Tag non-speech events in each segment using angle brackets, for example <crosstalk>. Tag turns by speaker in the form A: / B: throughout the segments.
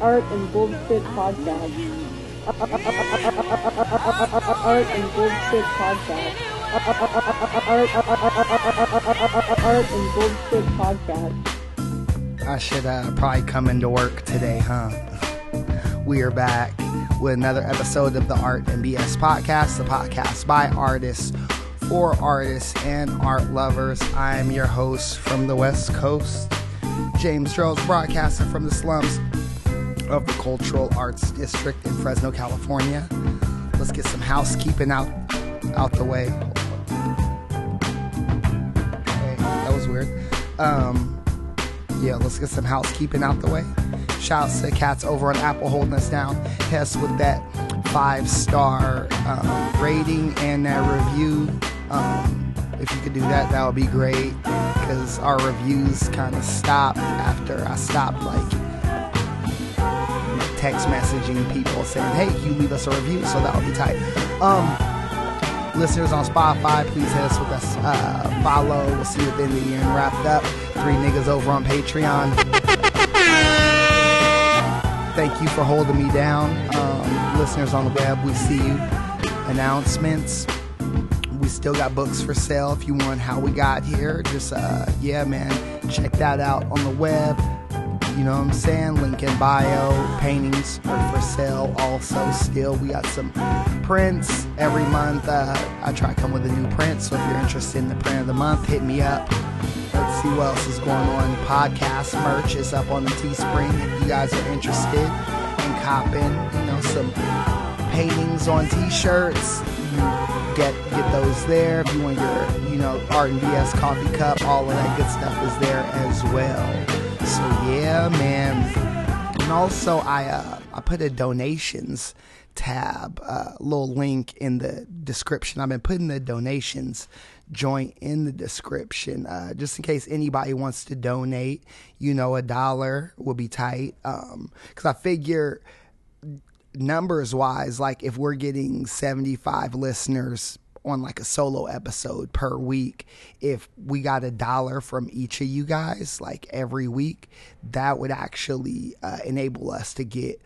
A: Art and Bullshit Podcast. Art and Bullshit Podcast. Art and Bullshit Podcast.
B: I should uh, probably come into work today, huh? We are back with another episode of the Art and BS Podcast, the podcast by artists for artists and art lovers. I am your host from the West Coast, James Gearlds, broadcasting from the slums of the Cultural Arts District in Fresno, California. Let's get some housekeeping out out the way. Okay, that was weird. Um, yeah, let's get some housekeeping out the way. Shouts to cats over on Apple holding us down. Hess with that five star um, rating and that review. Um, if you could do that, that would be great because our reviews kind of stopped after I stopped like text messaging people saying, "Hey, you leave us a review?" So that would be tight. Um, listeners on Spotify, please hit us with us uh, follow. We'll see you at the end of the year and wrapped up. Three niggas over on Patreon. Thank you for holding me down. Um, listeners on the web, we see you. Announcements. We still got books for sale if you want how we got here. Just, uh, yeah, man, check that out on the web. You know what I'm saying? Link in bio. Paintings are for sale also still. We got some prints every month. Uh, I try to come with a new print. So if you're interested in the print of the month, hit me up. Let's see what else is going on. Podcast merch is up on the Teespring. If you guys are interested in copping, you know, some paintings on t-shirts, you get get those there. If you want your, you know, Art and BS coffee cup, all of that good stuff is there as well. So yeah, man. And also, I uh, I put a donations tab, uh, little link in the description. I've been putting the donations joint in the description, uh, just in case anybody wants to donate. You know, a dollar will be tight. Um, cause I figure numbers wise, like if we're getting 75 listeners on like a solo episode per week, if we got a dollar from each of you guys, like every week, that would actually uh, enable us to get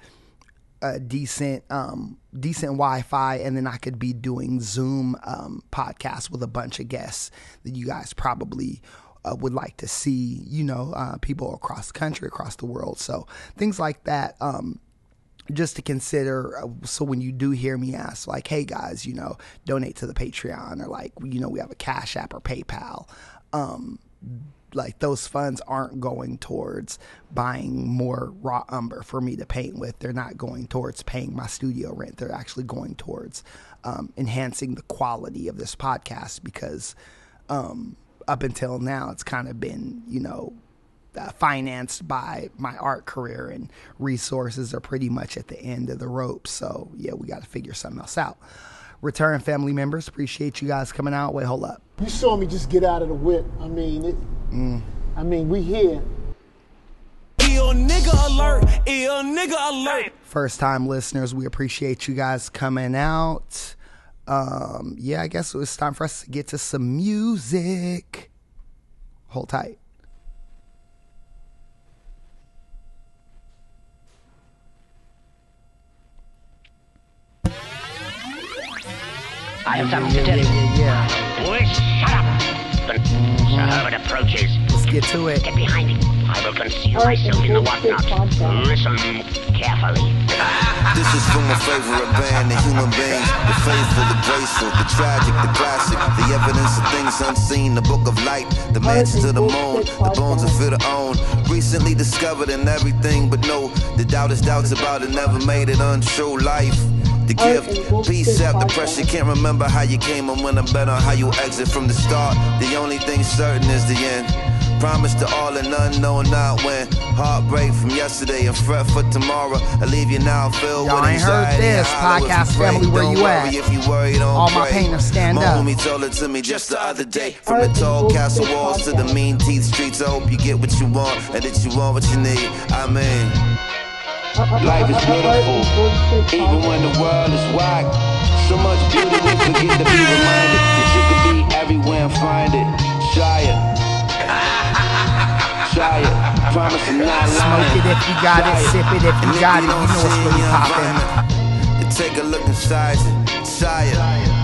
B: a decent um decent Wi-Fi and then I could be doing Zoom um podcasts with a bunch of guests that you guys probably uh, would like to see, you know, uh, people across the country, across the world. So things like that um just to consider uh, so when you do hear me ask like hey guys you know donate to the patreon or like you know we have a cash app or paypal um like those funds aren't going towards buying more raw umber for me to paint with. They're not going towards paying my studio rent. They're actually going towards um, enhancing the quality of this podcast because um, up until now it's kind of been you know financed by my art career and resources are pretty much at the end of the rope. So yeah, we got to figure something else out. Return family members, appreciate you guys coming out. Wait, hold up.
C: You saw me just get out of the whip. I mean, it, I mean, we here.
D: Ill nigga alert, ill nigga alert.
B: First time listeners, we appreciate you guys coming out. Um, yeah, I guess it's time for us to get to some music. Hold tight.
E: I have something to tell you.
B: Yeah, yeah.
E: Boy, shut up. Sir Herbert approaches.
B: Let's get to it.
E: Get behind me. I will conceal
A: Art
E: myself in the
A: Bullshit
E: whatnot.
A: Podcast.
E: Listen carefully.
F: This is from my favorite band, the human beings, the faithful, the graceful, the tragic, the classic, the evidence of things unseen, the book of light, the mansions of the moon, the bones of fit own. Recently discovered in everything, but no, the doubt is doubts about it, never made it untrue life. The gift,
A: and Bullshit
F: peace out the pressure. Can't remember how you came and when I'm better how you exit from the start. The only thing certain is the end. Promise to all and unknown not when. Heartbreak from yesterday and fret for tomorrow. I leave you now filled
B: Y'all
F: with
B: ain't heard this.
F: and hollow if you
B: Podcast family, where
F: Don't
B: you
F: worry
B: at?
F: If you worry, don't
B: All my
F: pray.
B: painters stand
F: my
B: up.
F: homie told it to me just the other day. From the tall castle walls to the mean teeth streets. I hope you get what you want and that you want what you need. I mean. Life is beautiful, even when the world is whack. So much beauty we forget to be reminded that you can be everywhere and find it. Try it. Try it. Promise I'm not lying.
B: Smoke it if you got it, sip it if you got it.
F: you
B: know what's
F: see
B: really
F: environment, take a look inside you. Try it.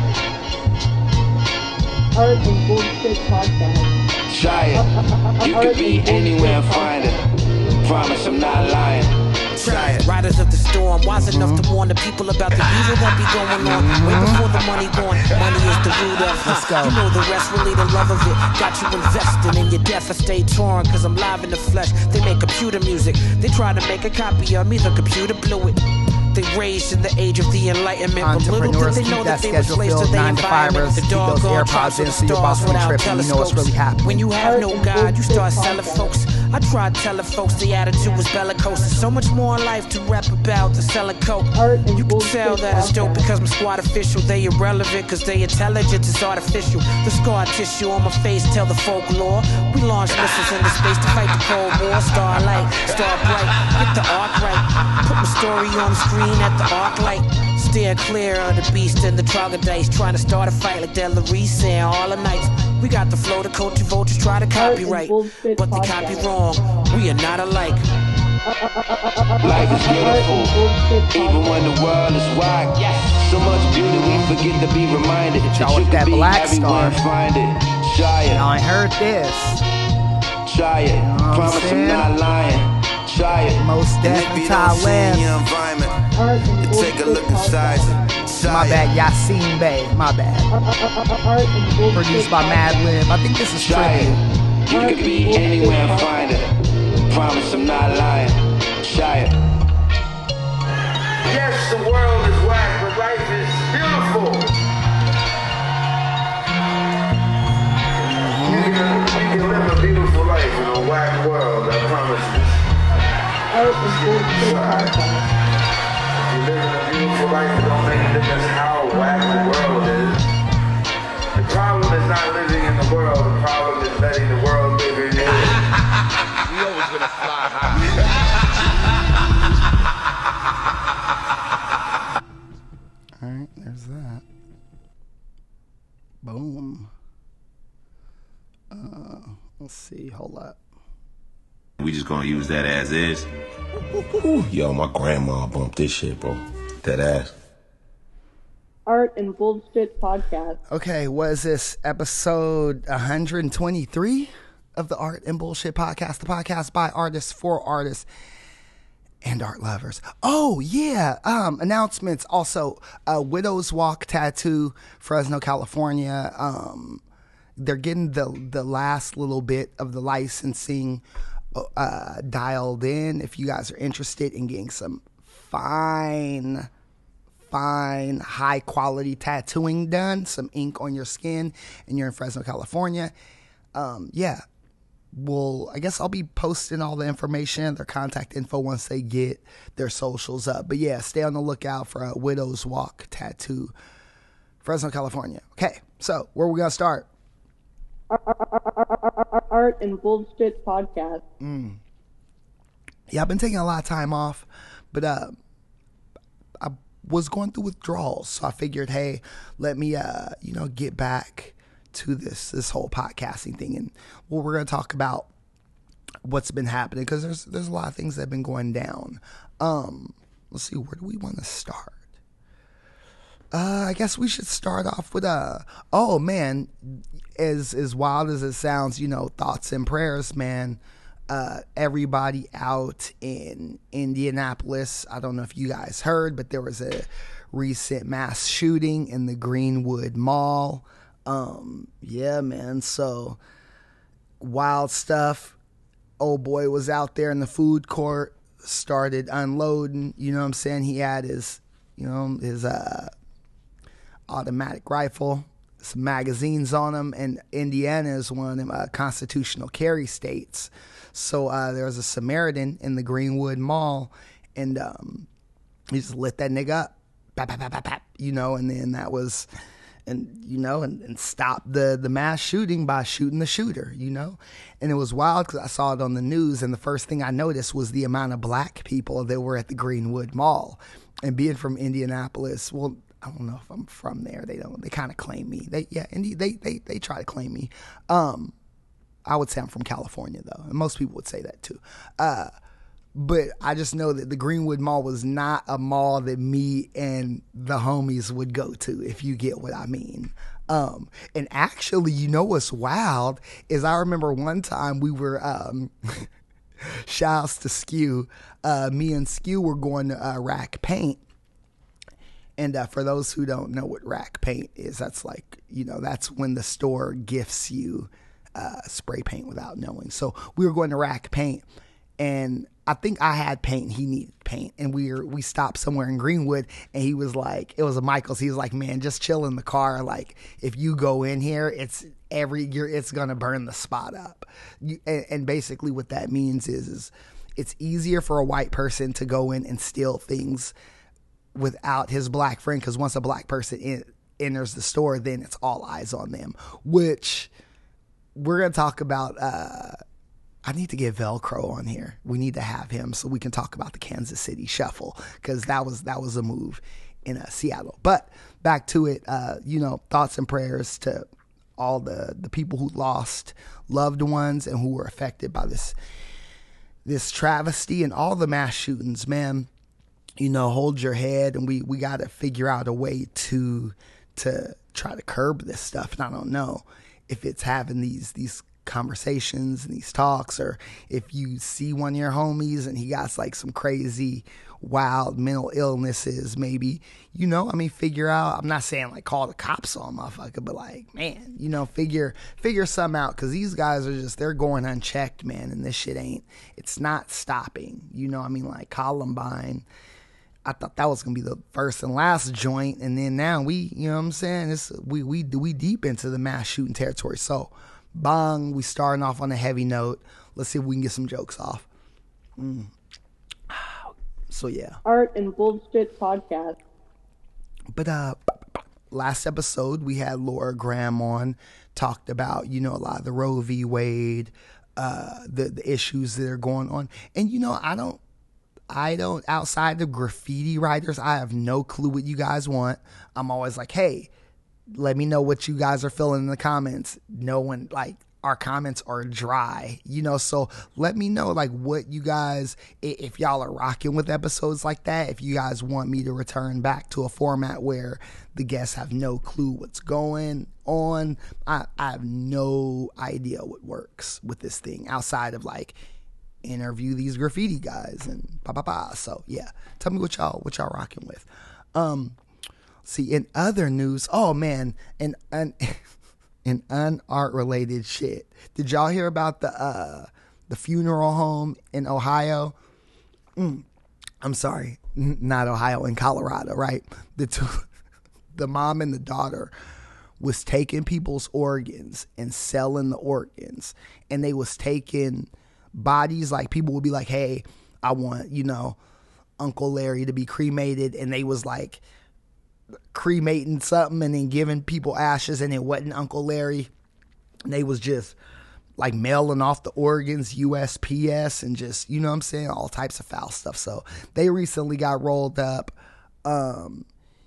A: Bullshit Podcast.
F: Try it. You could be anywhere and find it. Promise I'm not lying.
D: Riders of the storm, wise enough to warn the people about the evil that be going on. Way before the money gone, money is the root of.
B: Let's go.
D: You know the rest, really the love of it. Got you invested in your death, I stay torn, cause I'm live in the flesh. They make computer music, they try to make a copy of me, the computer blew it. They raised in the age of the enlightenment, but little did they know
B: that
D: that they were slaves to their environment. The doggone
B: AirPods in
D: the
B: your boss
D: stars
B: won't
D: without
B: trip and you know what's really
D: telescopes.
B: happening.
D: When you have no God, you start selling folks. I tried telling folks the attitude was bellicose. There's so much more in life to rap about than selling coke.
A: And
D: You can tell that it's dope because I'm squad official. They irrelevant because they intelligence is artificial. The scar tissue on my face tell the folklore. We launch missiles into space to fight the Cold War. Starlight, star bright, get the arc right. Put my story on the screen at the arc light. Steer clear of the beast and the troglodytes. Trying to start a fight like Delarice saying all the nights. We got the flow, the culture vultures try to copyright. But they copy wrong. We are not alike.
F: Life is beautiful. Even when the world is wide, yes. So much beauty we forget to be reminded that
B: y'all
F: you
B: with
F: can
B: that
F: be
B: black
F: everywhere
B: star.
F: and find it. Try it,
B: Now I heard this.
F: try it.
B: what I'm
F: Promise I'm not lying. Try it.
B: Most definitely
F: you don't
B: Thailand.
F: Your environment,
A: Art and
F: take a look inside
A: Podcast.
F: you. Try
B: My
F: it.
B: bad, Yasiin Bey. My bad.
A: Art and
B: Produced by
A: Podcast.
B: Madlib. I think this is
F: Try
B: tribute.
F: You could be anywhere and find it. Promise I'm not lying. Try it.
G: Yes, the world is whack, but life is beautiful. You can, you can live a beautiful life in a whack world, I promise you.
A: Art and
G: life, it don't make a difference how whack the world is. The problem is not living in the world, the problem is letting the world live in <laughs> you.
H: We always gonna fly high. <laughs>
B: All right, there's that. Boom. Uh, let's see. Hold up.
H: We just gonna use that as is.
I: Yo, my grandma bumped this shit, bro. That ass.
A: Art and Bullshit Podcast.
B: Okay, what is this? Episode 123 of the Art and Bullshit Podcast, the podcast by artists for artists and art lovers. Oh yeah, um, announcements. Also, uh, Widow's Walk Tattoo, Fresno, California. Um, they're getting the the last little bit of the licensing uh, dialed in. If you guys are interested in getting some fine fine, high quality tattooing done, some ink on your skin, and you're in Fresno, California, um, yeah, well, I guess I'll be posting all the information, their contact info once they get their socials up. But yeah, stay on the lookout for a Widow's Walk tattoo, Fresno, California. Okay, so where are we gonna start?
A: Art and Bullshit Podcast.
B: Yeah, I've been taking a lot of time off, but uh, I was going through withdrawals, so I figured, hey, let me, uh, you know, get back to this this whole podcasting thing, and well, we're gonna talk about what's been happening because there's there's a lot of things that have been going down. Um, let's see, where do we want to start? Uh, I guess we should start off with uh oh man, as as wild as it sounds, you know, thoughts and prayers, man. Uh, everybody out in Indianapolis. I don't know if you guys heard, but there was a recent mass shooting in the Greenwood Mall. Um, yeah, man. So wild stuff. Old boy was out there in the food court, started unloading. You know what I'm saying? He had his, you know, his uh automatic rifle, some magazines on him, and Indiana is one of them uh, constitutional carry states. So uh, there was a Samaritan in the Greenwood Mall, and um, he just lit that nigga up, bap, bap, bap, you know, and then that was, and you know, and, and stopped the the mass shooting by shooting the shooter, you know, and it was wild because I saw it on the news, and the first thing I noticed was the amount of black people that were at the Greenwood Mall, and being from Indianapolis, well. I don't know if I'm from there. They don't. They kind of claim me. They yeah. Indy. They they they try to claim me. Um, I would say I'm from California though, and most people would say that too. Uh, but I just know that the Greenwood Mall was not a mall that me and the homies would go to, if you get what I mean. Um, and actually, you know what's wild is I remember one time we were, um, <laughs> shouts to Skew, uh, me and Skew were going to uh, Rack Paint. And uh, for those who don't know what rack paint is, that's like, you know, that's when the store gifts you uh, spray paint without knowing. So we were going to rack paint, and I think I had paint and he needed paint. And we were, we stopped somewhere in Greenwood and he was like, it was a Michaels. He was like, man, just chill in the car. Like if you go in here, it's every year, it's going to burn the spot up. You, and, and basically what that means is, is it's easier for a white person to go in and steal things without his black friend. Cause once a black person in, enters the store, then it's all eyes on them, which we're going to talk about, uh, I need to get Velcro on here. We need to have him so we can talk about the Kansas City Shuffle because that was that was a move in uh, Seattle. But back to it, uh, you know, thoughts and prayers to all the the people who lost loved ones and who were affected by this this travesty and all the mass shootings. Man, you know, hold your head, and we we got to figure out a way to to try to curb this stuff. And I don't know if it's having these these conversations and these talks, or if you see one of your homies and he got like some crazy, wild mental illnesses, maybe, you know, I mean, figure out, I'm not saying like call the cops on motherfucker, but like, man, you know, figure, figure some out. Cause these guys are just, they're going unchecked, man. And this shit ain't, it's not stopping. You know, I mean, like Columbine, I thought that was gonna be the first and last joint, and then now we, you know, what I'm saying, it's we we we deep into the mass shooting territory. So, bong, we starting off on a heavy note. Let's see if we can get some jokes off. Mm. <sighs> So yeah,
A: Art and Bullshit Podcast.
B: but uh, last episode we had Laura Graham on, talked about you know a lot of the Roe v. Wade, uh, the the issues that are going on, and you know I don't. I don't outside the graffiti writers, I have no clue what you guys want. I'm always like, hey, let me know what you guys are feeling in the comments. No one like our comments are dry, you know. So let me know like what you guys if y'all are rocking with episodes like that. If you guys want me to return back to a format where the guests have no clue what's going on, I, I have no idea what works with this thing outside of like interview these graffiti guys and blah blah blah. So yeah, tell me what y'all what y'all rocking with. Um, see in other news, oh man, and and in <laughs> unart related shit. Did y'all hear about the uh the funeral home in Ohio? Mm, I'm sorry, n- not Ohio, in Colorado, right? The two, <laughs> the mom and the daughter was taking people's organs and selling the organs, and they was taking bodies like people would be like, "Hey, I want you know Uncle Larry to be cremated," and they was like cremating something and then giving people ashes, and it wasn't Uncle Larry. And they was just like mailing off the organs, USPS, and just you know I'm saying, all types of foul stuff. So they recently got rolled up. Um,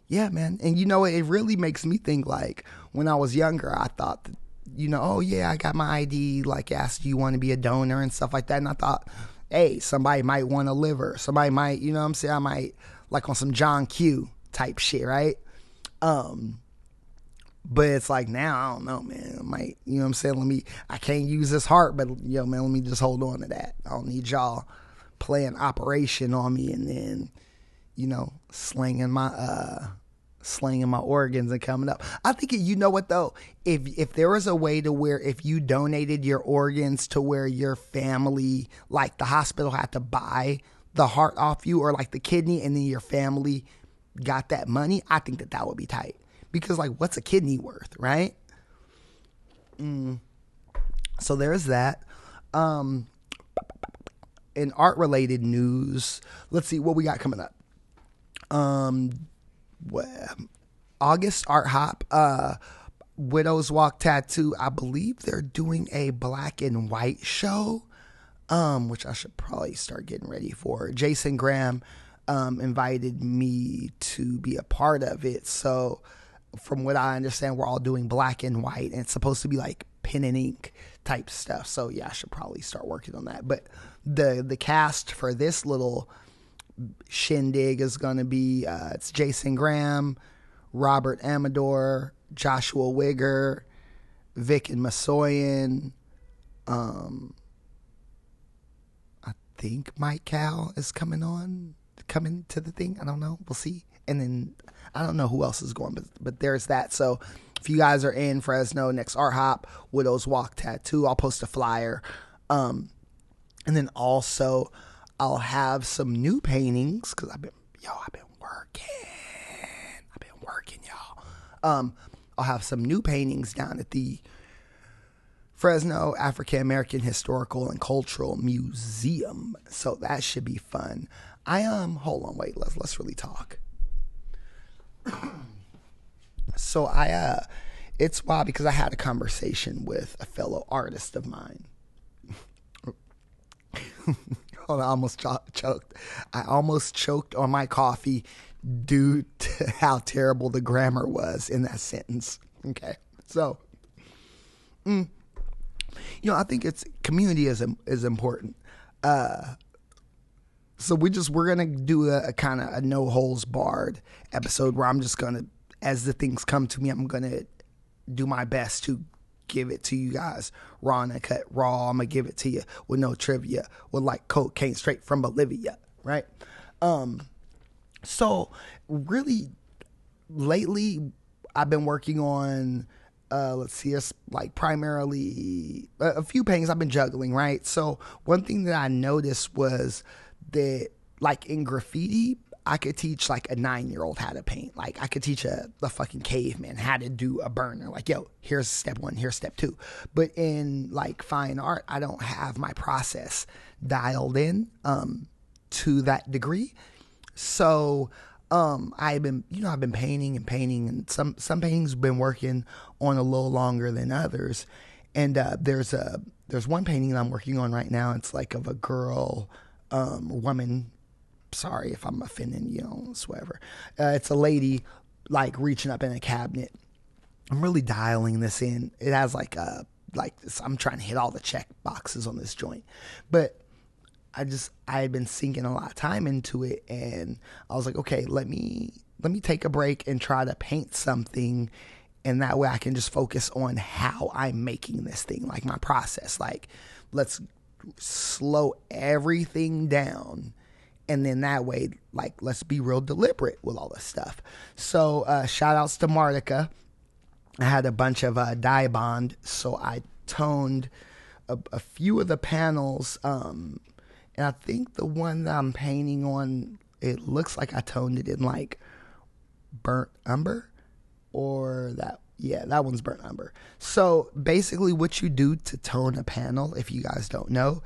B: yeah, man, and you know it really makes me think like when I was younger, I thought that you know, oh yeah, I got my ID, like asked, you want to be a donor and stuff like that. And I thought, hey, somebody might want a liver. Somebody might, you know what I'm saying? I might like on some John Q type shit, right? Um, but it's like now, I don't know, man. I might, you know what I'm saying? Let me, I can't use this heart, but yo, man, let me just hold on to that. I don't need y'all playing operation on me and then, you know, slinging my, uh, slinging my organs and coming up. I think you know what though, if if there was a way to where if you donated your organs to where your family, like the hospital had to buy the heart off you or like the kidney, and then your family got that money, I think that that would be tight. Because like, what's a kidney worth, right? Mm. So there's that. Um, in art related news, let's see what we got coming up. Um, August Art Hop, uh, Widow's Walk Tattoo. I believe they're doing a black and white show, um, which I should probably start getting ready for. Jason Graham um, invited me to be a part of it. So, from what I understand, we're all doing black and white, and it's supposed to be like pen and ink type stuff. So yeah, I should probably start working on that. But the the cast for this little shindig is going to be uh, it's Jason Graham, Robert Amador, Joshua Wigger, Vic and Masoyan. Um, I think Mike Cal is coming on, coming to the thing. I don't know. We'll see. And then I don't know who else is going, but but there's that. So if you guys are in Fresno next Art Hop, Widow's Walk Tattoo, I'll post a flyer. Um, and then also I'll have some new paintings because I've been yo I've been working. I've been working, y'all. Um, I'll have some new paintings down at the Fresno African American Historical and Cultural Museum. So that should be fun. I um hold on, wait, let's let's really talk. <clears throat> so I uh it's wild because I had a conversation with a fellow artist of mine. <laughs> <laughs> On, I almost cho- choked. I almost choked on my coffee due to <laughs> how terrible the grammar was in that sentence. Okay, so, mm, you know, I think it's community is is important. Uh, so we just we're gonna do a, a kind of a no holes barred episode where I'm just gonna, as the things come to me, I'm gonna do my best to give it to you guys raw and cut raw. I'm gonna give it to you with no trivia, with like cocaine straight from Bolivia, right? Um, so really, lately I've been working on. Uh, let's see, it's like primarily a, a few paintings I've been juggling, right? So one thing that I noticed was that, like in graffiti, I could teach like a nine year old how to paint. Like I could teach a the fucking caveman how to do a burner. Like, yo, here's step one, here's step two. But in like fine art, I don't have my process dialed in um, to that degree. So um, I've been, you know, I've been painting and painting, and some some paintings have been working on a little longer than others. And uh, there's a there's one painting that I'm working on right now. It's like of a girl, um, woman sorry if I'm offending you know whatever. Uh, it's a lady like reaching up in a cabinet. I'm really dialing this in. It has like a like this. I'm trying to hit all the check boxes on this joint, but I just I had been sinking a lot of time into it, and I was like, okay, let me let me take a break and try to paint something, and that way I can just focus on how I'm making this thing, like my process. Like, let's slow everything down and then that way like let's be real deliberate with all this stuff. So uh, shout outs to martica. I had a bunch of uh, Dibond so i toned a, a, few of the panels um, and i think the one that i'm painting on it looks like i toned it in like burnt umber or that yeah that one's burnt umber. So basically what you do to tone a panel if you guys don't know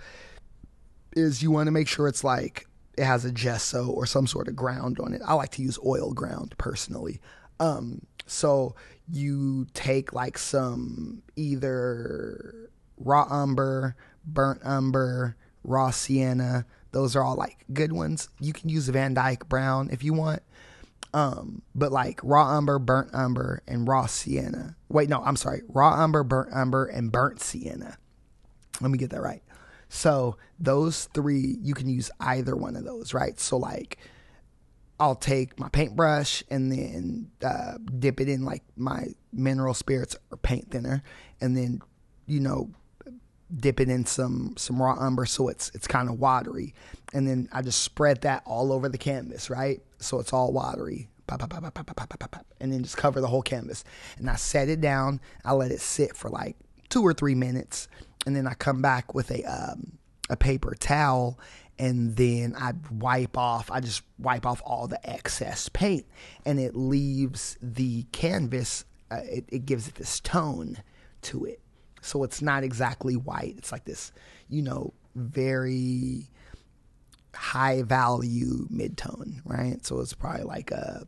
B: is you want to make sure it's like it has a gesso or some sort of ground on it. I like to use oil ground personally. Um, so you take like some either raw umber, burnt umber, raw sienna. Those are all like good ones. You can use Van Dyke brown if you want. Um, but like raw umber, burnt umber, and raw sienna. Wait, no, I'm sorry. Raw umber, burnt umber, and burnt sienna. Let me get that right. So those three, you can use either one of those, right? So like, I'll take my paintbrush and then uh, dip it in like my mineral spirits or paint thinner, and then you know dip it in some some raw umber so it's it's kind of watery, and then I just spread that all over the canvas, right? So it's all watery. And then just cover the whole canvas. And I set it down. I let it sit for like two or three minutes and then I come back with a um, a paper towel and then I wipe off I just wipe off all the excess paint and it leaves the canvas uh, it, it gives it this tone to it. So it's not exactly white. It's like this you know very high value mid-tone right? So it's probably like a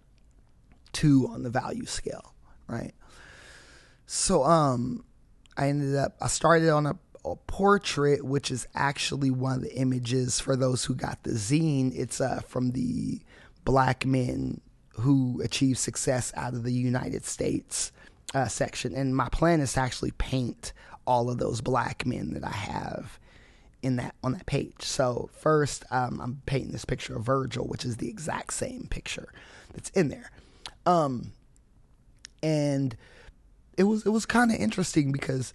B: two on the value scale right? So um I ended up I started on a a portrait, which is actually one of the images for those who got the zine. It's uh, from the black men who achieved success out of the United States uh, section. And my plan is to actually paint all of those black men that I have in that on that page. So first, um, I'm painting this picture of Virgil, which is the exact same picture that's in there, um, and it was it was kind of interesting because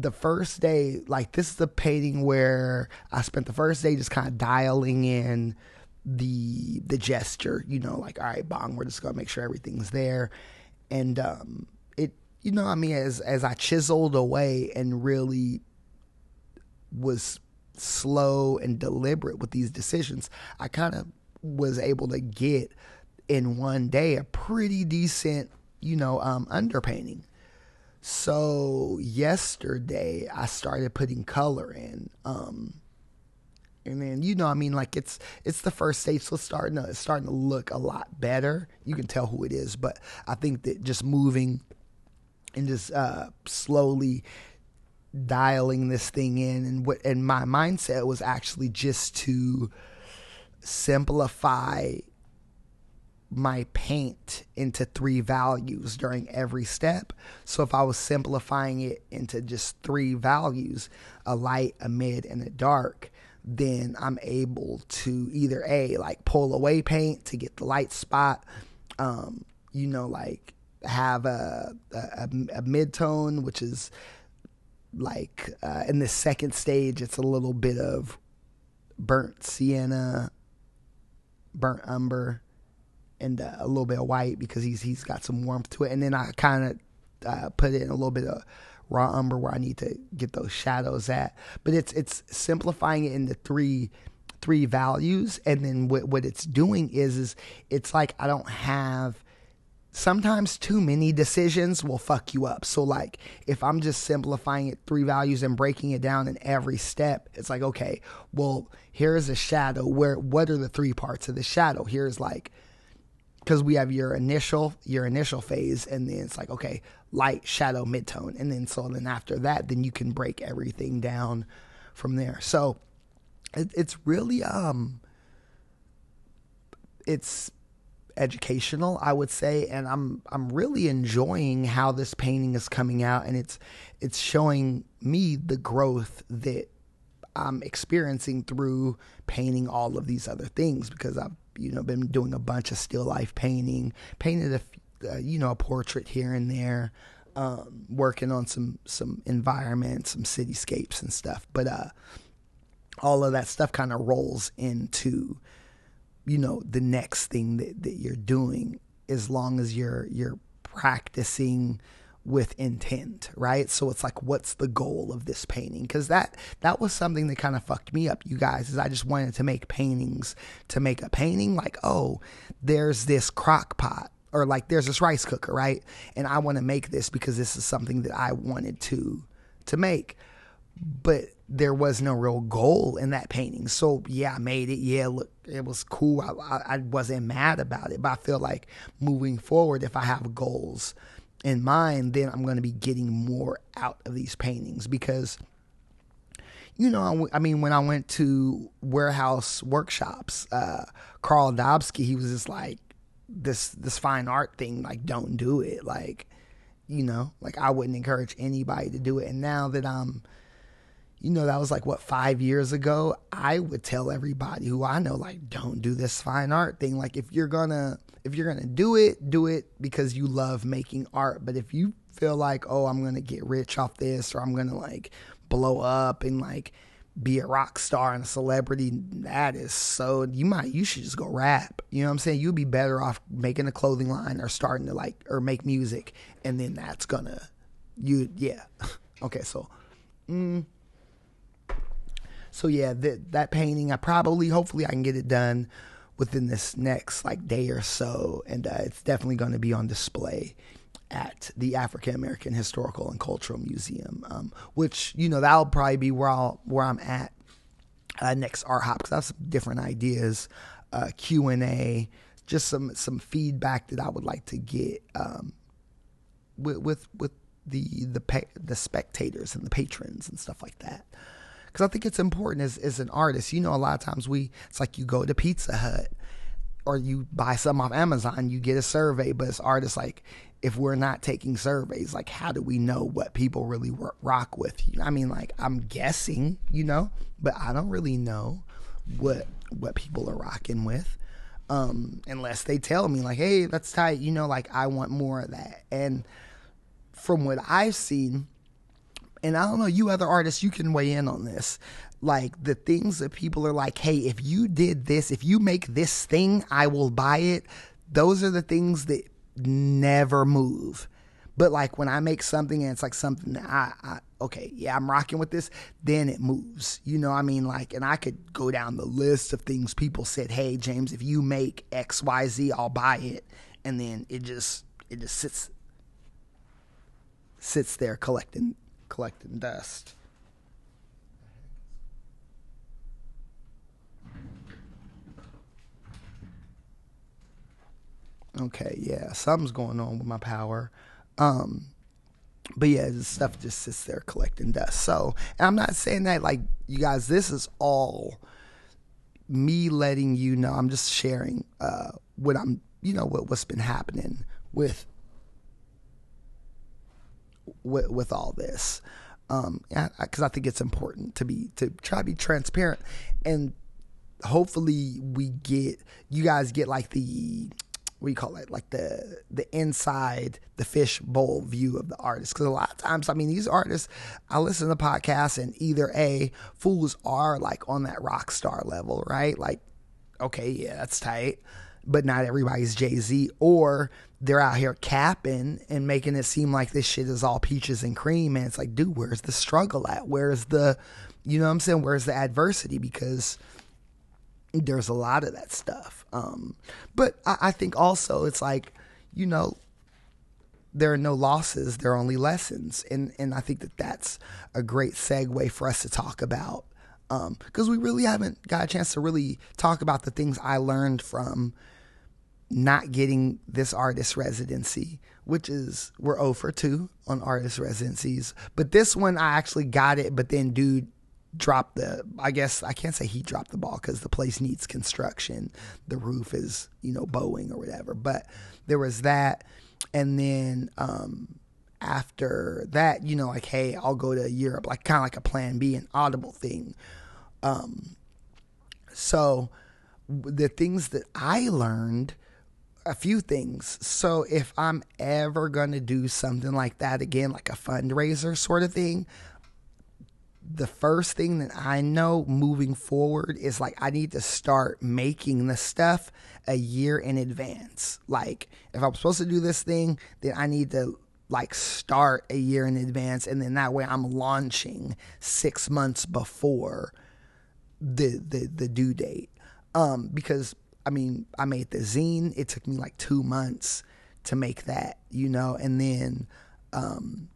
B: the first day, like this is the painting where I spent the first day just kind of dialing in the the gesture, you know, like all right, bong, we're just gonna make sure everything's there, and um, it, you know, I mean, as as I chiseled away and really was slow and deliberate with these decisions, I kind of was able to get in one day a pretty decent, you know, um, underpainting. So yesterday I started putting color in. Um, and then you know, I mean, like it's it's the first stage, so it's starting to it's starting to look a lot better. You can tell who it is, but I think that just moving and just uh, slowly dialing this thing in, and what and my mindset was actually just to simplify my paint into three values during every step. So if I was simplifying it into just three values, a light, a mid, and a dark, then I'm able to either a like pull away paint to get the light spot, um, you know, like have a a, a mid tone, which is like uh, in the second stage, it's a little bit of burnt sienna, burnt umber, and uh, a little bit of white because he's he's got some warmth to it. And then I kind of uh, put it in a little bit of raw umber where I need to get those shadows at. But it's it's simplifying it into three three values, and then what what it's doing is is it's like I don't have. Sometimes too many decisions will fuck you up. So like if I'm just simplifying it three values and breaking it down in every step, it's like okay, well here's a shadow. Where what are the three parts of the shadow? Here's like because we have your initial your initial phase and then it's like okay light shadow midtone and then so then after that then you can break everything down from there. So it, it's really um it's educational i would say and i'm i'm really enjoying how this painting is coming out and it's it's showing me the growth that i'm experiencing through painting all of these other things because i've you know been doing a bunch of still life painting painted a uh, you know a portrait here and there um, working on some some environments some cityscapes and stuff. But uh all of that stuff kind of rolls into you know the next thing that, that you're doing. As long as you're you're practicing with intent, right? So it's like, what's the goal of this painting? Because that that was something that kind of fucked me up, you guys. Is I just wanted to make paintings to make a painting. Like, oh, there's this crock pot, or like there's this rice cooker, right? And I want to make this because this is something that I wanted to to make, but there was no real goal in that painting. So yeah, I made it. Yeah, look, it was cool. I, I, I wasn't mad about it, but I feel like moving forward, if I have goals in mind, then I'm going to be getting more out of these paintings because, you know, I mean, when I went to warehouse workshops, uh, Carl Dobsky, he was just like, this this fine art thing, like, don't do it. Like, you know, like I wouldn't encourage anybody to do it. And now that I'm, you know, that was like what five years ago. I would tell everybody who I know, like, don't do this fine art thing. Like, if you're gonna if you're gonna do it, do it because you love making art. But if you feel like, oh, I'm gonna get rich off this, or I'm gonna like blow up and like be a rock star and a celebrity, that is so you might you should just go rap. You know what I'm saying? You'd be better off making a clothing line or starting to like or make music, and then that's gonna you yeah. <laughs> okay, so. Mm, so yeah, that that painting, I probably, hopefully, I can get it done within this next like day or so, and uh, it's definitely going to be on display at the African American Historical and Cultural Museum, um, which you know that'll probably be where I'll where I'm at uh, next art hop because I have some different ideas, uh, Q and A, just some some feedback that I would like to get um, with with with the the the spectators and the patrons and stuff like that because I think it's important as, as an artist. You know, a lot of times we, it's like you go to Pizza Hut or you buy something off Amazon, you get a survey, but as artists like if we're not taking surveys, like how do we know what people really rock with? You know, I mean, like I'm guessing, you know, but I don't really know what what people are rocking with um, unless they tell me like, hey, that's tight, you know, like I want more of that. And from what I've seen, and I don't know, you other artists, you can weigh in on this. Like the things that people are like, hey, if you did this, if you make this thing, I will buy it. Those are the things that never move. But like when I make something and it's like something that I, I okay, yeah, I'm rocking with this, then it moves. You know, I mean, like, and I could go down the list of things people said, hey, James, if you make X, Y, Z, I'll buy it, and then it just it just sits sits there collecting collecting dust. Okay, yeah, something's going on with my power. Um, but yeah, the stuff just sits there collecting dust. So, I'm not saying that like you guys, this is all me letting you know. I'm just sharing uh, what I'm, you know, what what's been happening with with, with all this. Um, because I, I think it's important to be to try to be transparent, and hopefully we get you guys get like the what do you call it? Like the the inside the fish bowl view of the artist. Because a lot of times i mean these artists i listen to podcasts and either a fools are like on that rock star level right? Like okay yeah that's tight but not everybody's jay-z or they're out here capping and making it seem like this shit is all peaches and cream and it's like dude where's the struggle at where's the you know what i'm saying where's the adversity because there's a lot of that stuff. Um, but I, I think also it's like, you know, there are no losses, there are only lessons. And, and I think that that's a great segue for us to talk about. Because um, we really haven't got a chance to really talk about the things I learned from not getting this artist residency, which is we're over 2 on artist residencies. But this one, I actually got it, but then dude dropped the I guess I can't say he dropped the ball because the place needs construction. The roof is, you know, bowing or whatever. But there was that. And then um, after that, you know, like, hey, I'll go to Europe, like kind of like a plan B, an audible thing. Um, so the things that I learned, a few things. So if I'm ever going to do something like that again, like a fundraiser sort of thing, the first thing that I know moving forward is like I need to start making the stuff a year in advance. Like if I'm supposed to do this thing, then I need to like start a year in advance and then that way I'm launching 6 months before the the the due date. Um because I mean, I made the zine. It took me like 2 months to make that, you know, and then um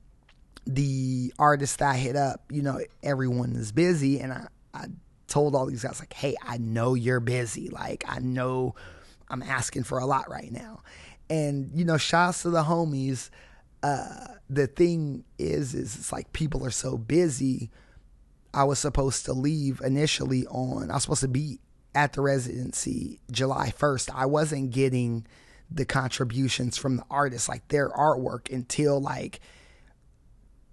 B: the artist I hit up, you know, everyone is busy. And I, I told all these guys, like, hey, I know you're busy. Like, I know I'm asking for a lot right now. And, you know, shouts to the homies. Uh, the thing is, is it's like people are so busy. I was supposed to leave initially on, I was supposed to be at the residency July 1st. I wasn't getting the contributions from the artists, like their artwork, until like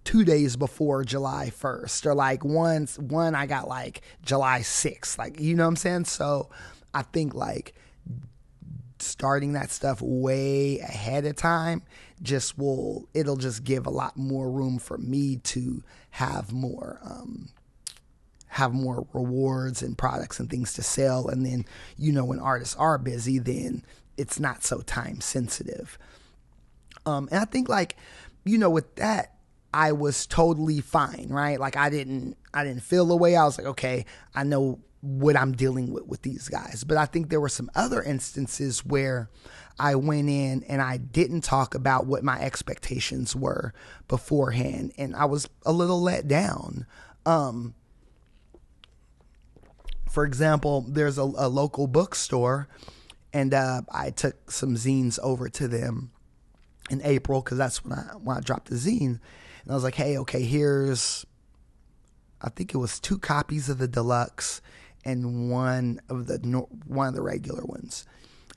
B: two days before July 1st or like once one I got like July 6th like you know what I'm saying so I think like starting that stuff way ahead of time just will it'll just give a lot more room for me to have more um have more rewards and products and things to sell and then you know when artists are busy then it's not so time sensitive um and I think like you know with that I was totally fine, right? Like I didn't I didn't feel the way I was like, okay, I know what I'm dealing with with these guys. But I think there were some other instances where I went in and I didn't talk about what my expectations were beforehand and I was a little let down. Um for example, there's a, a local bookstore and uh, I took some zines over to them in April because that's when I when I dropped the zine and I was like, hey, okay, here's, I think it was two copies of the deluxe and one of the one of the regular ones.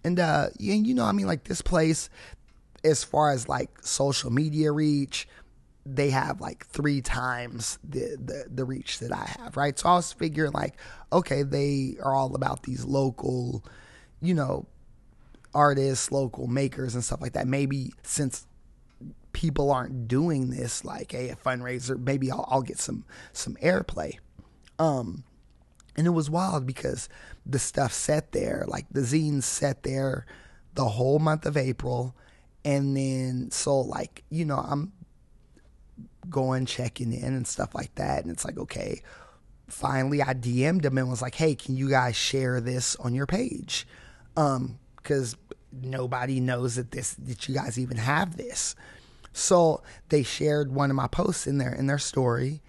B: And uh, you, you know, I mean, like this place, as far as like social media reach, they have like three times the, the the reach that I have, right? So I was figuring like, okay, they are all about these local, you know, artists, local makers and stuff like that. Maybe since people aren't doing this like hey, a fundraiser, maybe I'll, I'll get some some airplay. Um, and it was wild because the stuff set there, like the zines set there the whole month of April. And then, so like, you know, I'm going, checking in and stuff like that. And it's like, okay, finally I DM'd them and was like, hey, can you guys share this on your page? Um, cause nobody knows that this, that you guys even have this. So they shared one of my posts in their in their story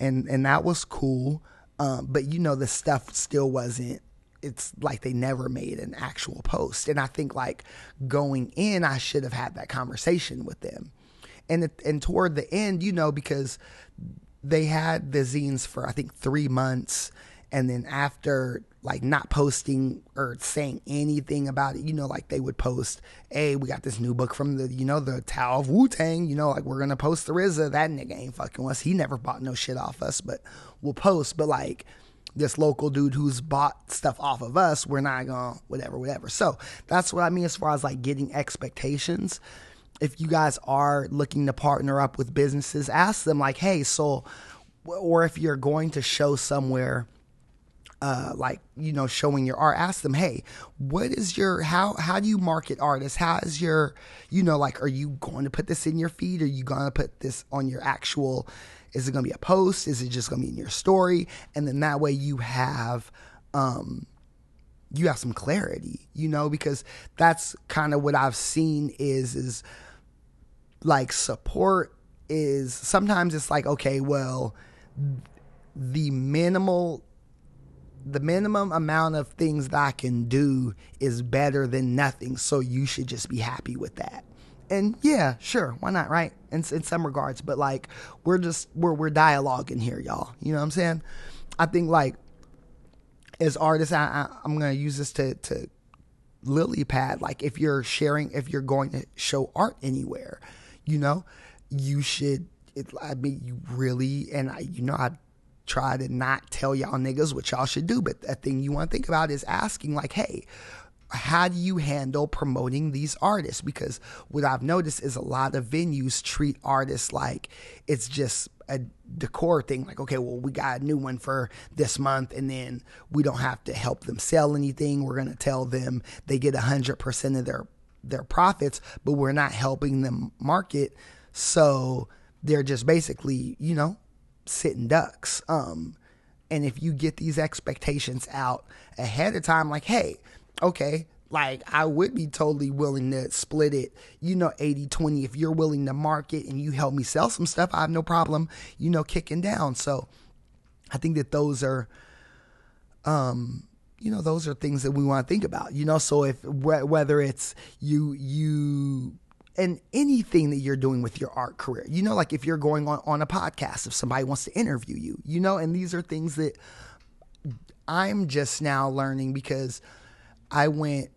B: and, and that was cool. Um, but you know, the stuff still wasn't, it's like they never made an actual post. And I think like going in, I should have had that conversation with them. And, and toward the end, you know, because they had the zines for, I think, three months. And then after like not posting or saying anything about it, you know, like they would post, hey, we got this new book from the, you know, the Tao of Wu Tang, you know, like we're gonna post the RZA. That nigga ain't fucking us. He never bought no shit off us, but we'll post. But like this local dude who's bought stuff off of us, we're not gonna whatever, whatever. So that's what I mean as far as like getting expectations. If you guys are looking to partner up with businesses, ask them like, hey, so, or if you're going to show somewhere uh, like you know showing your art ask them hey what is your how how do you market artists? How is your you know like are you going to put this in your feed? Are you going to put this on your actual is it going to be a post? Is it just going to be in your story? And then that way you have um you have some clarity you know because that's kind of what i've seen is is like support is sometimes it's like okay well the minimal the minimum amount of things that I can do is better than nothing. So you should just be happy with that. And yeah, sure, why not, right? In, in some regards, but like we're just we're we're dialoguing here, y'all. You know what I'm saying? I think like as artists, I, I I'm gonna use this to to lily pad. Like if you're sharing, if you're going to show art anywhere, you know, you should. It, I mean, you really, and I, you know, I try to not tell y'all niggas what y'all should do. But the thing you want to think about is asking, like, hey, how do you handle promoting these artists? Because what I've noticed is a lot of venues treat artists like it's just a decor thing. Like, okay, well, we got a new one for this month, and then we don't have to help them sell anything. We're going to tell them they get 100% of their, their profits, but we're not helping them market. So they're just basically, you know, sitting ducks. Um, and if you get these expectations out ahead of time, like, hey, okay, like I would be totally willing to split it, you know, 80 20. If you're willing to market and you help me sell some stuff, I have no problem, you know, kicking down. So I think that those are, um, you know, those are things that we want to think about, you know. So if whether it's you, you and anything that you're doing with your art career. You know, like if you're going on, on a podcast, if somebody wants to interview you, you know, and these are things that I'm just now learning because I went,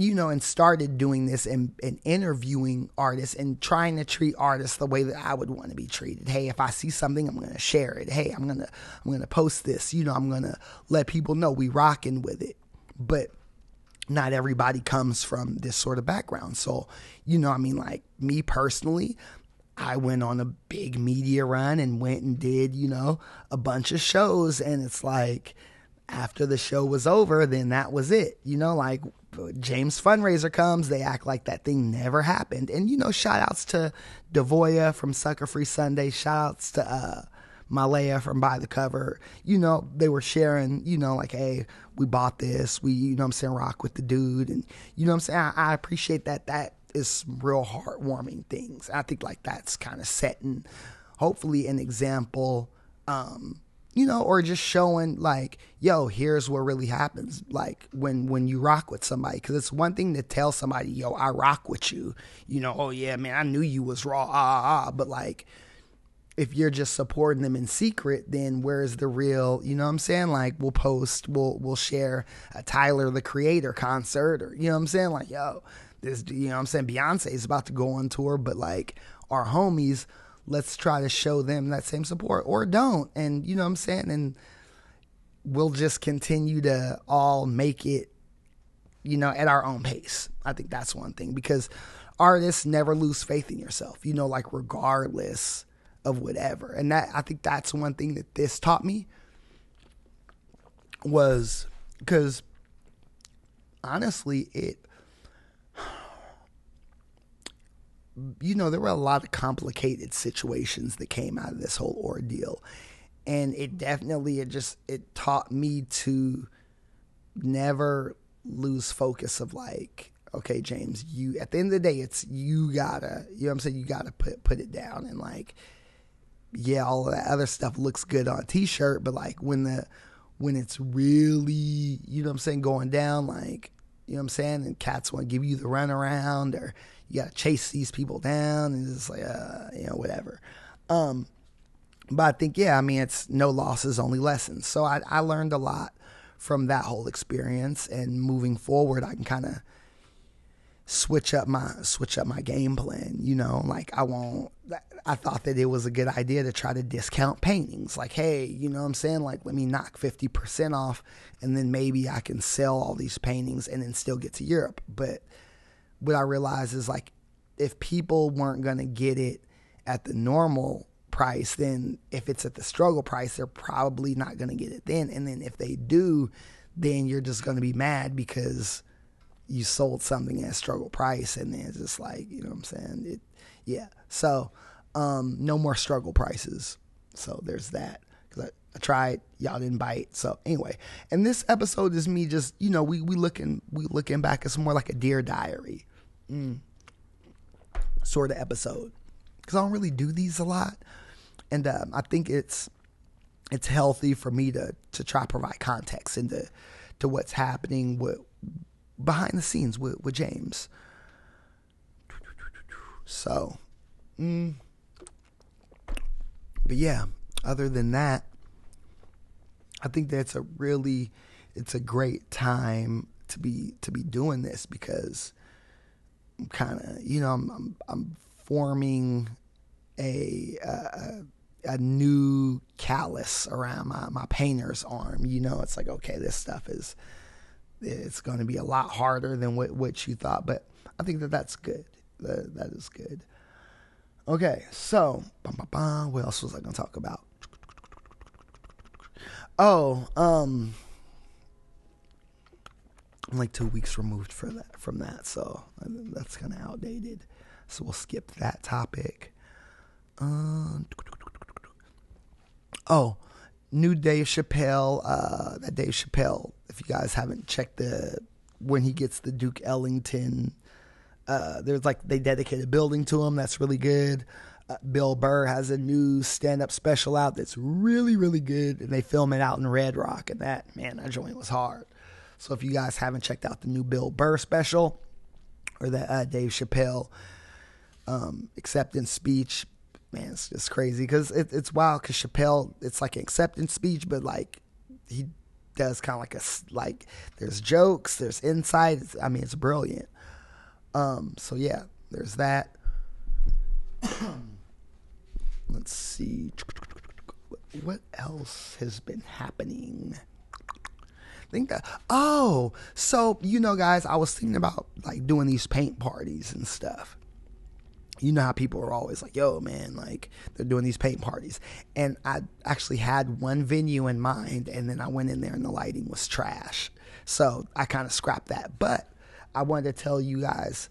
B: you know, and started doing this and, and interviewing artists and trying to treat artists the way that I would want to be treated. Hey, if I see something, I'm gonna share it. Hey, I'm gonna I'm gonna post this. You know, I'm gonna let people know we rocking with it. But not everybody comes from this sort of background. So, you know, I mean, like me personally, I went on a big media run and went and did, you know, a bunch of shows. And it's like, after the show was over, then that was it. You know, like James fundraiser comes, they act like that thing never happened. And, you know, shout outs to Devoya from Sucker Free Sunday, shout outs to, uh, Malaya from By the Cover, you know, they were sharing, you know, like, hey, we bought this, we, you know I'm saying, rock with the dude. And, you know I'm saying? I, I appreciate that. That is some real heartwarming things. I think like that's kind of setting, hopefully, an example, um, you know, or just showing like, yo, here's what really happens. Like when when you rock with somebody, because it's one thing to tell somebody, yo, I rock with you. You know, oh yeah, man, I knew you was raw, ah ah, ah. but like if you're just supporting them in secret, then where's the real, you know what I'm saying? Like we'll post, we'll we'll share a Tyler the Creator concert or you know what I'm saying? Like, yo, this you know what I'm saying, Beyonce is about to go on tour, but like our homies, let's try to show them that same support or don't. And you know what I'm saying? And we'll just continue to all make it, you know, at our own pace. I think that's one thing because artists never lose faith in yourself, you know, like regardless of whatever. And that I think that's one thing that this taught me was because honestly, it you know, there were a lot of complicated situations that came out of this whole ordeal. And it definitely it just it taught me to never lose focus of like, okay, James, you at the end of the day it's you gotta you know what I'm saying, you gotta put put it down and like yeah, all that other stuff looks good on a t-shirt, but like when the when it's really, you know what I'm saying, going down, like, you know what I'm saying, and cats want to give you the runaround or you got to chase these people down and it's like, uh, you know, whatever. Um, but I think, yeah, I mean, it's no losses, only lessons. So I, I learned a lot from that whole experience and moving forward, I can kind of switch up my switch up my game plan you know like i won't i thought that it was a good idea to try to discount paintings. Like hey you know what i'm saying? Like let me knock 50% off and then maybe i can sell all these paintings and then still get to europe. But what i realized is like if people weren't going to get it at the normal price then if it's at the struggle price they're probably not going to get it then. And then if they do then you're just going to be mad because you sold something at struggle price and then it's just like you know what i'm saying? It yeah. So um no more struggle prices. So there's that. Because I, I tried y'all didn't bite. So anyway and this episode is me just you know we we looking we looking back. It's more like a dear diary. Mm. sort of episode. Because i don't really do these a lot. And um, i think it's it's healthy for me to to try to provide context into to what's happening with behind the scenes with, with James. So, mm, but yeah, other than that, I think that's a really, it's a great time to be to be doing this because I'm kind of, you know, I'm, I'm, I'm forming a, a a new callus around my my painter's arm. You know, it's like okay, this stuff is it's going to be a lot harder than what, what you thought. But I think that that's good. That, that is good. Okay, so what else was I going to talk about? Oh, um, I'm like two weeks removed for that from that, so that's kind of outdated. So we'll skip that topic. Um, oh, new Dave Chappelle. Uh, that Dave Chappelle. If you guys haven't checked the when he gets the Duke Ellington, uh, there's like they dedicate a building to him. That's really good. Uh, Bill Burr has a new stand-up special out that's really really good, and they film it out in Red Rock. And that man, that joint was hard. So if you guys haven't checked out the new Bill Burr special or the uh, Dave Chappelle um, acceptance speech, man, it's just crazy because it, it's wild. Because Chappelle, it's like an acceptance speech, but like he does kind of like a like there's jokes, there's insight. I mean, it's brilliant. Um, so yeah, there's that. <coughs> Let's see, what else has been happening. I think that oh, so you know, guys, I was thinking about like doing these paint parties and stuff you know how people are always like, yo, man, like they're doing these paint parties. And I actually had one venue in mind, and then I went in there and the lighting was trash. So I kind of scrapped that. But I wanted to tell you guys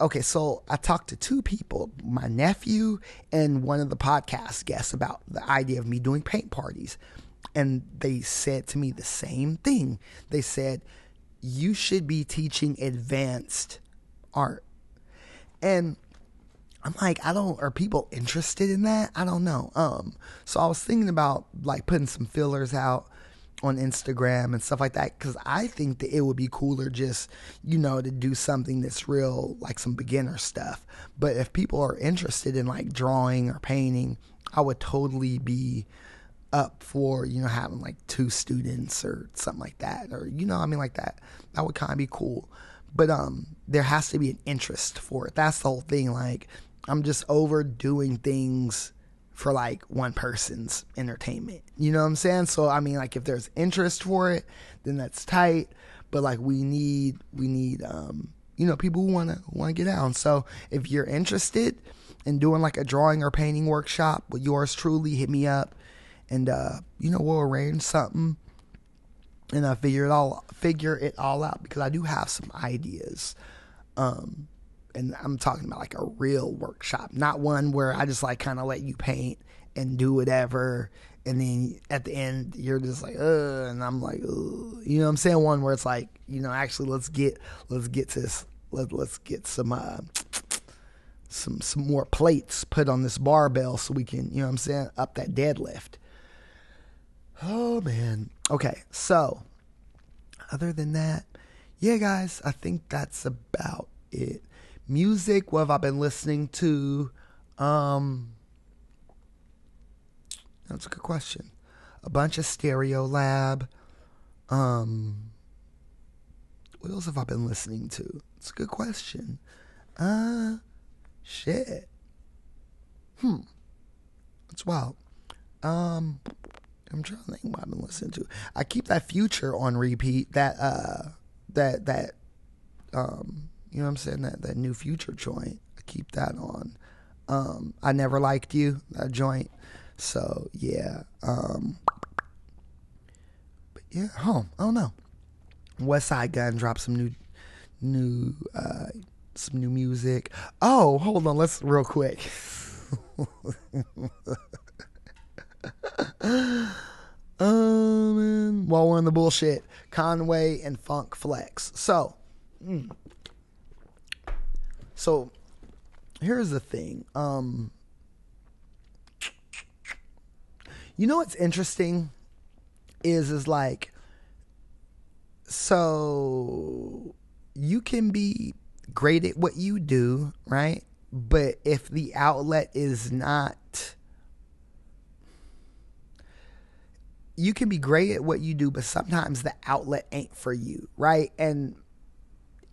B: okay, so I talked to two people, my nephew and one of the podcast guests, about the idea of me doing paint parties. And they said to me the same thing. They said, you should be teaching advanced art. And I'm like, I don't, are people interested in that? I don't know. Um, so I was thinking about like putting some fillers out on Instagram and stuff like that because I think that it would be cooler just, you know, to do something that's real, like some beginner stuff. But if people are interested in like drawing or painting, I would totally be up for you know having like two students or something like that or you know I mean like that that would kind of be cool but um there has to be an interest for it that's the whole thing like I'm just overdoing things for like one person's entertainment. You know what I'm saying? So I mean like if there's interest for it then that's tight. But like we need we need um you know people who want to want to get out so if you're interested in doing like a drawing or painting workshop with yours truly hit me up and uh, you know we'll arrange something and I figure it all figure it all out because I do have some ideas. Um, and I'm talking about like a real workshop, not one where I just like kind of let you paint and do whatever, and then at the end you're just like, uh, and I'm like, Ugh. you know what I'm saying? One where it's like, you know, actually let's get let's get to this, let let's get some uh, some some more plates put on this barbell so we can, you know what I'm saying, up that deadlift. Oh man. Okay, so other than that, yeah, guys, I think that's about it. Music, what have I been listening to? Um That's a good question. A bunch of Stereolab. Um What else have I been listening to? It's a good question. Uh shit. Hmm. That's wild. Um I'm trying to think what I've been listening to. I keep that future on repeat. That uh, that that um, you know what I'm saying? That that new future joint. I keep that on. Um, I never liked you. That joint. So yeah. Um, but yeah. Home. Oh, I don't know. Westside Gunn dropped some new new uh, some new music. Oh, hold on. Let's real quick. <laughs> um, while we're in the bullshit, Conway and Funk Flex. So, mm. So here's the thing. Um, you know what's interesting is is like, so you can be great at what you do, right? But if the outlet is not you can be great at what you do, but sometimes the outlet ain't for you, right? And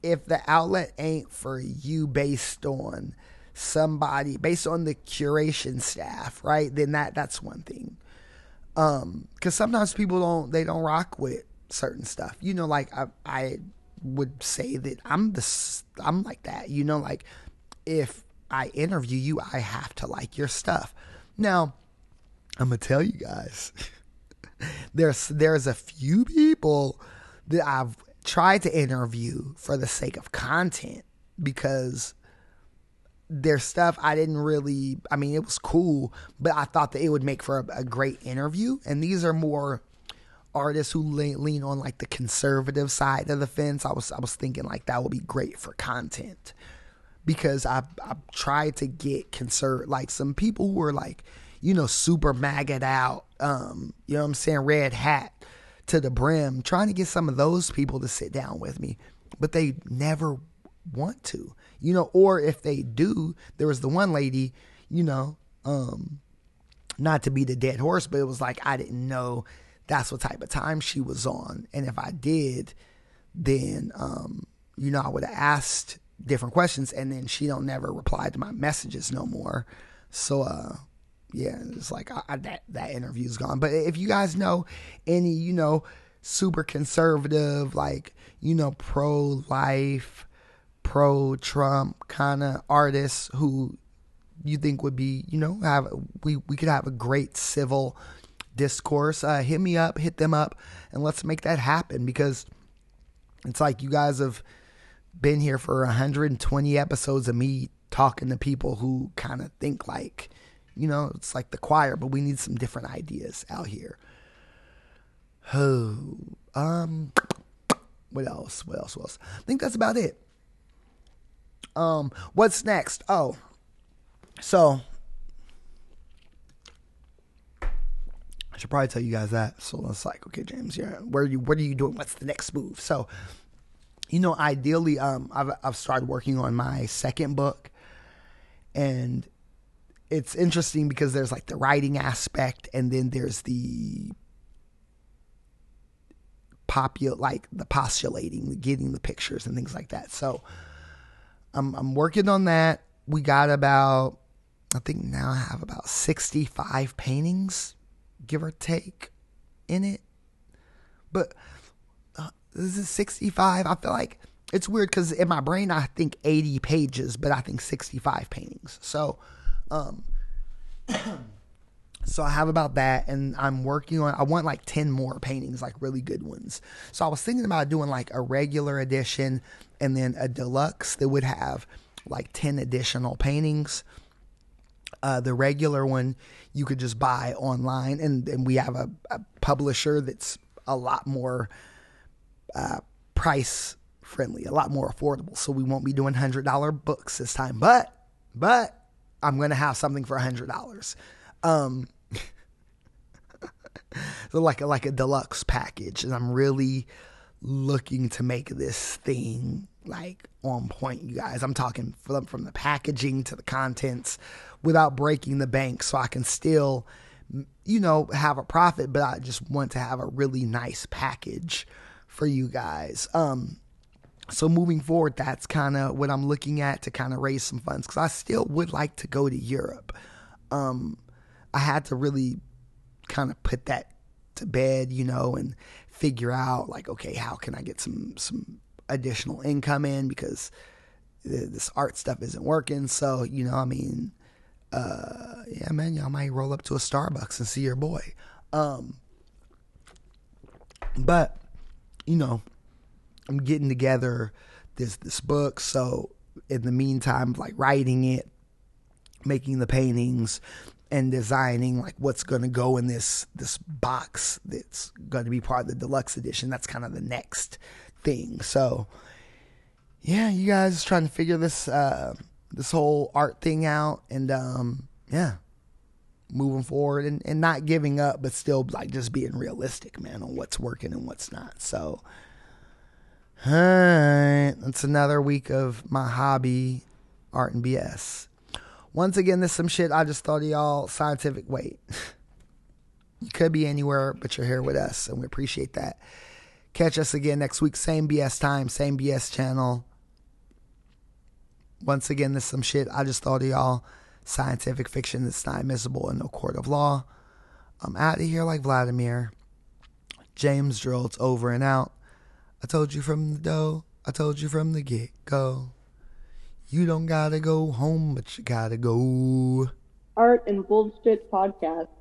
B: if the outlet ain't for you based on somebody, based on the curation staff, right? Then that that's one thing. Um, because sometimes people don't they don't rock with certain stuff. You know, like I I would say that I'm the I'm like that. You know, like if I interview you, I have to like your stuff. Now, I'm gonna tell you guys. <laughs> there's there's a few people that I've tried to interview for the sake of content because their stuff I didn't really I mean it was cool, but I thought that it would make for a, a great interview. And these are more artists who lean, lean on like the conservative side of the fence. I was I was thinking like that would be great for content because I I tried to get conserv like some people who are like you know super MAGA'd out um, you know what I'm saying, red hat to the brim, trying to get some of those people to sit down with me, but they never want to, you know, or if they do, there was the one lady, you know, um, not to be the dead horse, but it was like I didn't know that's what type of time she was on. And if I did, then um, you know, I would have asked different questions and then she don't never reply to my messages no more. So uh yeah, it's like I, that that interview's gone. But if you guys know any, you know, super conservative, like you know, pro life, pro Trump kind of artists who you think would be, you know, have we we could have a great civil discourse. Uh, hit me up, hit them up, and let's make that happen because it's like you guys have been here for 120 episodes of me talking to people who kind of think like you know, it's like the choir, but we need some different ideas out here. Oh, um, what else? What else? What else? I think that's about it. Um, what's next? Oh, so I should probably tell you guys that. So it's like, okay, James, yeah, where are you? What are you doing? What's the next move? So, you know, ideally, um, I've I've started working on my second book, and it's interesting because there's like the writing aspect and then there's the popul like the postulating, getting the pictures and things like that. So I'm I'm working on that. We got about I think now I have about 65 paintings, give or take, in it. But uh, this is 65. I feel like it's weird because in my brain I think 80 pages, but I think 65 paintings. So, um, so I have about that, and I'm working on. I want like 10 more paintings, like really good ones. So I was thinking about doing like a regular edition and then a deluxe that would have like 10 additional paintings. Uh, the regular one you could just buy online, and, and we have a, a publisher that's a lot more uh, price friendly, a lot more affordable. So we won't be doing hundred dollar books this time, but but I'm gonna have something for hundred dollars. Um, <laughs> so like a, like a deluxe package, and I'm really looking to make this thing like on point, you guys. I'm talking from from the packaging to the contents, without breaking the bank, so I can still, you know, have a profit. But I just want to have a really nice package for you guys. Um, so moving forward, that's kind of what I'm looking at to kind of raise some funds because I still would like to go to Europe. Um, I had to really kind of put that to bed, you know, and figure out like, okay, how can I get some some additional income in because this art stuff isn't working. So you know, I mean, uh, yeah, man, y'all might roll up to a Starbucks and see your boy. Um, but you know, I'm getting together this this book. So in the meantime, like writing it, making the paintings, and designing like what's going to go in this this box that's going to be part of the deluxe edition. That's kind of the next thing. So yeah, you guys trying to figure this uh, this whole art thing out, and um, yeah, moving forward and, and not giving up, but still like just being realistic, man, on what's working and what's not. So. All right, that's another week of my hobby, art and BS. Once again, this some shit I just thought of y'all scientific. Wait, <laughs> you could be anywhere, but you're here with us, and we appreciate that. Catch us again next week, same BS time, same BS channel. Once again, this some shit I just thought of y'all scientific fiction that's not admissible in no court of law. I'm out of here like Vladimir. James Drill, it's over and out. I told you from the dough, I told you from the get go. You don't gotta go home, but you gotta go.
A: Art and Bullshit Podcast.